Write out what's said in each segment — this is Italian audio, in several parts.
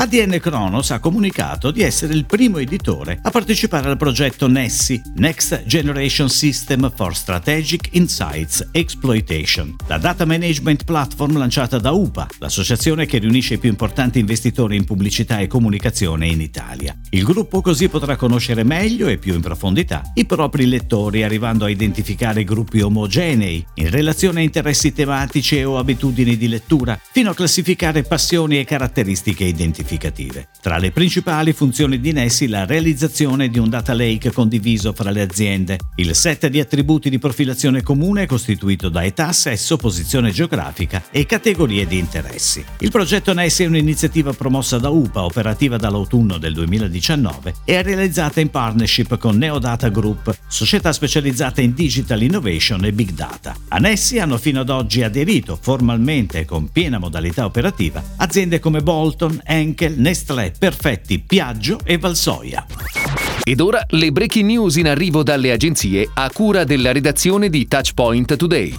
ADN Kronos ha comunicato di essere il primo editore a partecipare al progetto Nessi, Next Generation System for Strategic Insights Exploitation, la data management platform lanciata da UPA, l'associazione che riunisce i più importanti investitori in pubblicità e comunicazione in Italia. Il gruppo così potrà conoscere meglio e più in profondità i propri lettori, arrivando a identificare gruppi omogenei in relazione a interessi tematici o abitudini di lettura, fino a classificare passioni e caratteristiche identificate significative. Tra le principali funzioni di Nessi la realizzazione di un data lake condiviso fra le aziende, il set di attributi di profilazione comune costituito da età, sesso, posizione geografica e categorie di interessi. Il progetto Nessi è un'iniziativa promossa da UPA, operativa dall'autunno del 2019 e realizzata in partnership con Neodata Group, società specializzata in digital innovation e big data. A Nessi hanno fino ad oggi aderito formalmente e con piena modalità operativa aziende come Bolton, Henk, Henkel, Nestlé, Perfetti, Piaggio e Valsoia. Ed ora le breaking news in arrivo dalle agenzie a cura della redazione di Touchpoint Today.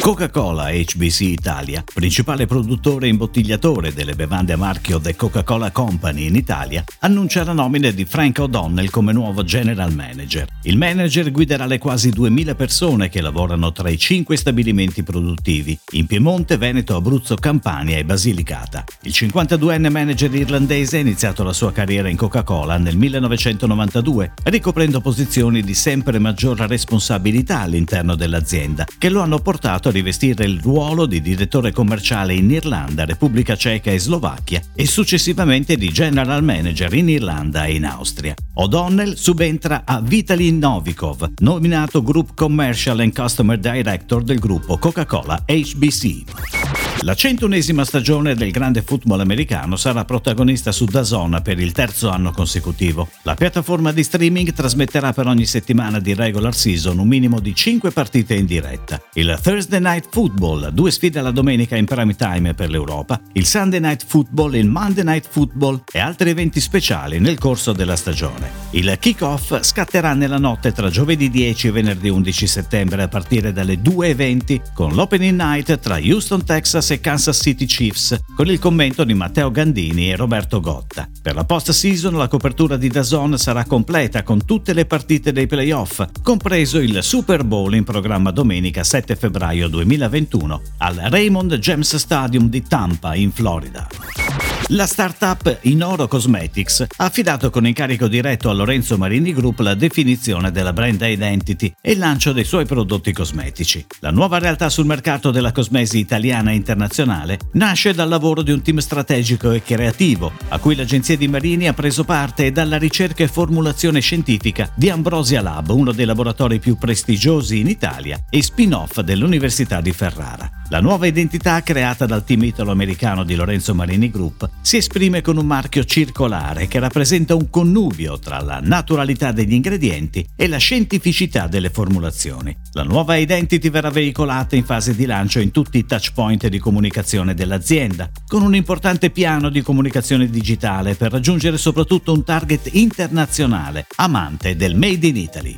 Coca-Cola HBC Italia, principale produttore e imbottigliatore delle bevande a marchio The Coca-Cola Company in Italia, annuncia la nomina di Frank O'Donnell come nuovo general manager. Il manager guiderà le quasi 2000 persone che lavorano tra i cinque stabilimenti produttivi in Piemonte, Veneto, Abruzzo, Campania e Basilicata. Il 52enne manager irlandese ha iniziato la sua carriera in Coca-Cola nel 1992, ricoprendo posizioni di sempre maggior responsabilità all'interno dell'azienda, che lo hanno portato a rivestire il ruolo di direttore commerciale in Irlanda, Repubblica Ceca e Slovacchia e successivamente di general manager in Irlanda e in Austria. O'Donnell subentra a Vitaly Novikov, nominato Group Commercial and Customer Director del gruppo Coca-Cola HBC. La centunesima stagione del grande football americano sarà protagonista su DAZN per il terzo anno consecutivo. La piattaforma di streaming trasmetterà per ogni settimana di regular season un minimo di 5 partite in diretta. Il Thursday Night Football, due sfide alla domenica in prime time per l'Europa, il Sunday Night Football, il Monday Night Football e altri eventi speciali nel corso della stagione. Il kick-off scatterà nella notte tra giovedì 10 e venerdì 11 settembre a partire dalle 2.20 con l'opening night tra Houston, Texas e Kansas City Chiefs, con il commento di Matteo Gandini e Roberto Gotta. Per la post-season la copertura di Dazon sarà completa con tutte le partite dei playoff, compreso il Super Bowl in programma domenica 7 febbraio 2021 al Raymond James Stadium di Tampa in Florida. La startup Inoro Cosmetics ha affidato con incarico diretto a Lorenzo Marini Group la definizione della brand identity e il lancio dei suoi prodotti cosmetici. La nuova realtà sul mercato della cosmesi italiana e internazionale nasce dal lavoro di un team strategico e creativo, a cui l'agenzia di Marini ha preso parte e dalla ricerca e formulazione scientifica di Ambrosia Lab, uno dei laboratori più prestigiosi in Italia e spin-off dell'Università di Ferrara. La nuova identità creata dal team italo-americano di Lorenzo Marini Group si esprime con un marchio circolare che rappresenta un connubio tra la naturalità degli ingredienti e la scientificità delle formulazioni. La nuova identity verrà veicolata in fase di lancio in tutti i touchpoint di comunicazione dell'azienda, con un importante piano di comunicazione digitale per raggiungere soprattutto un target internazionale, amante del Made in Italy.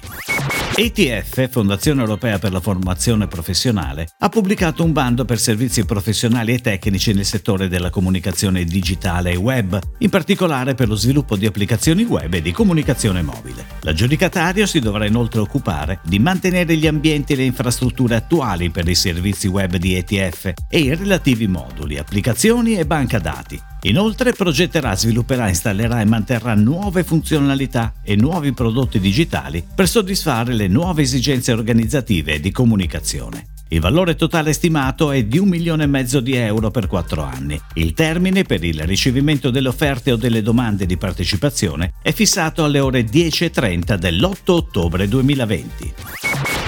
ETF, Fondazione Europea per la Formazione Professionale, ha pubblicato un bando per servizi professionali e tecnici nel settore della comunicazione digitale e web, in particolare per lo sviluppo di applicazioni web e di comunicazione mobile. L'aggiudicatario si dovrà inoltre occupare di mantenere gli ambienti e le infrastrutture attuali per i servizi web di ETF e i relativi moduli, applicazioni e banca dati, Inoltre progetterà, svilupperà, installerà e manterrà nuove funzionalità e nuovi prodotti digitali per soddisfare le nuove esigenze organizzative e di comunicazione. Il valore totale stimato è di un milione e mezzo di euro per quattro anni. Il termine per il ricevimento delle offerte o delle domande di partecipazione è fissato alle ore 10.30 dell'8 ottobre 2020.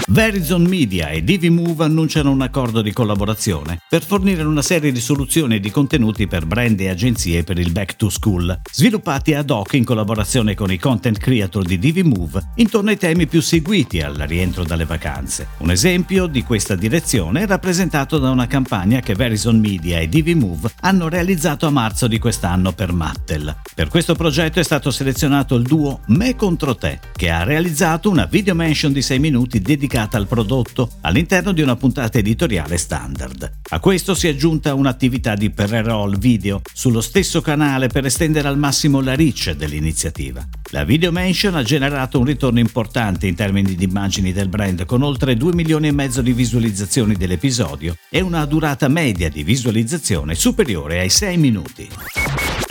Verizon Media e DiviMove annunciano un accordo di collaborazione per fornire una serie di soluzioni e di contenuti per brand e agenzie per il back to school, sviluppati ad hoc in collaborazione con i content creator di DiviMove intorno ai temi più seguiti al rientro dalle vacanze. Un esempio di questa direzione è rappresentato da una campagna che Verizon Media e DiviMove hanno realizzato a marzo di quest'anno per Mattel. Per questo progetto è stato selezionato il duo Me contro te, che ha realizzato una video mention di 6 minuti dedicata al prodotto all'interno di una puntata editoriale standard. A questo si è aggiunta un'attività di pre-roll video sullo stesso canale per estendere al massimo la reach dell'iniziativa. La video mention ha generato un ritorno importante in termini di immagini del brand con oltre 2 milioni e mezzo di visualizzazioni dell'episodio e una durata media di visualizzazione superiore ai 6 minuti.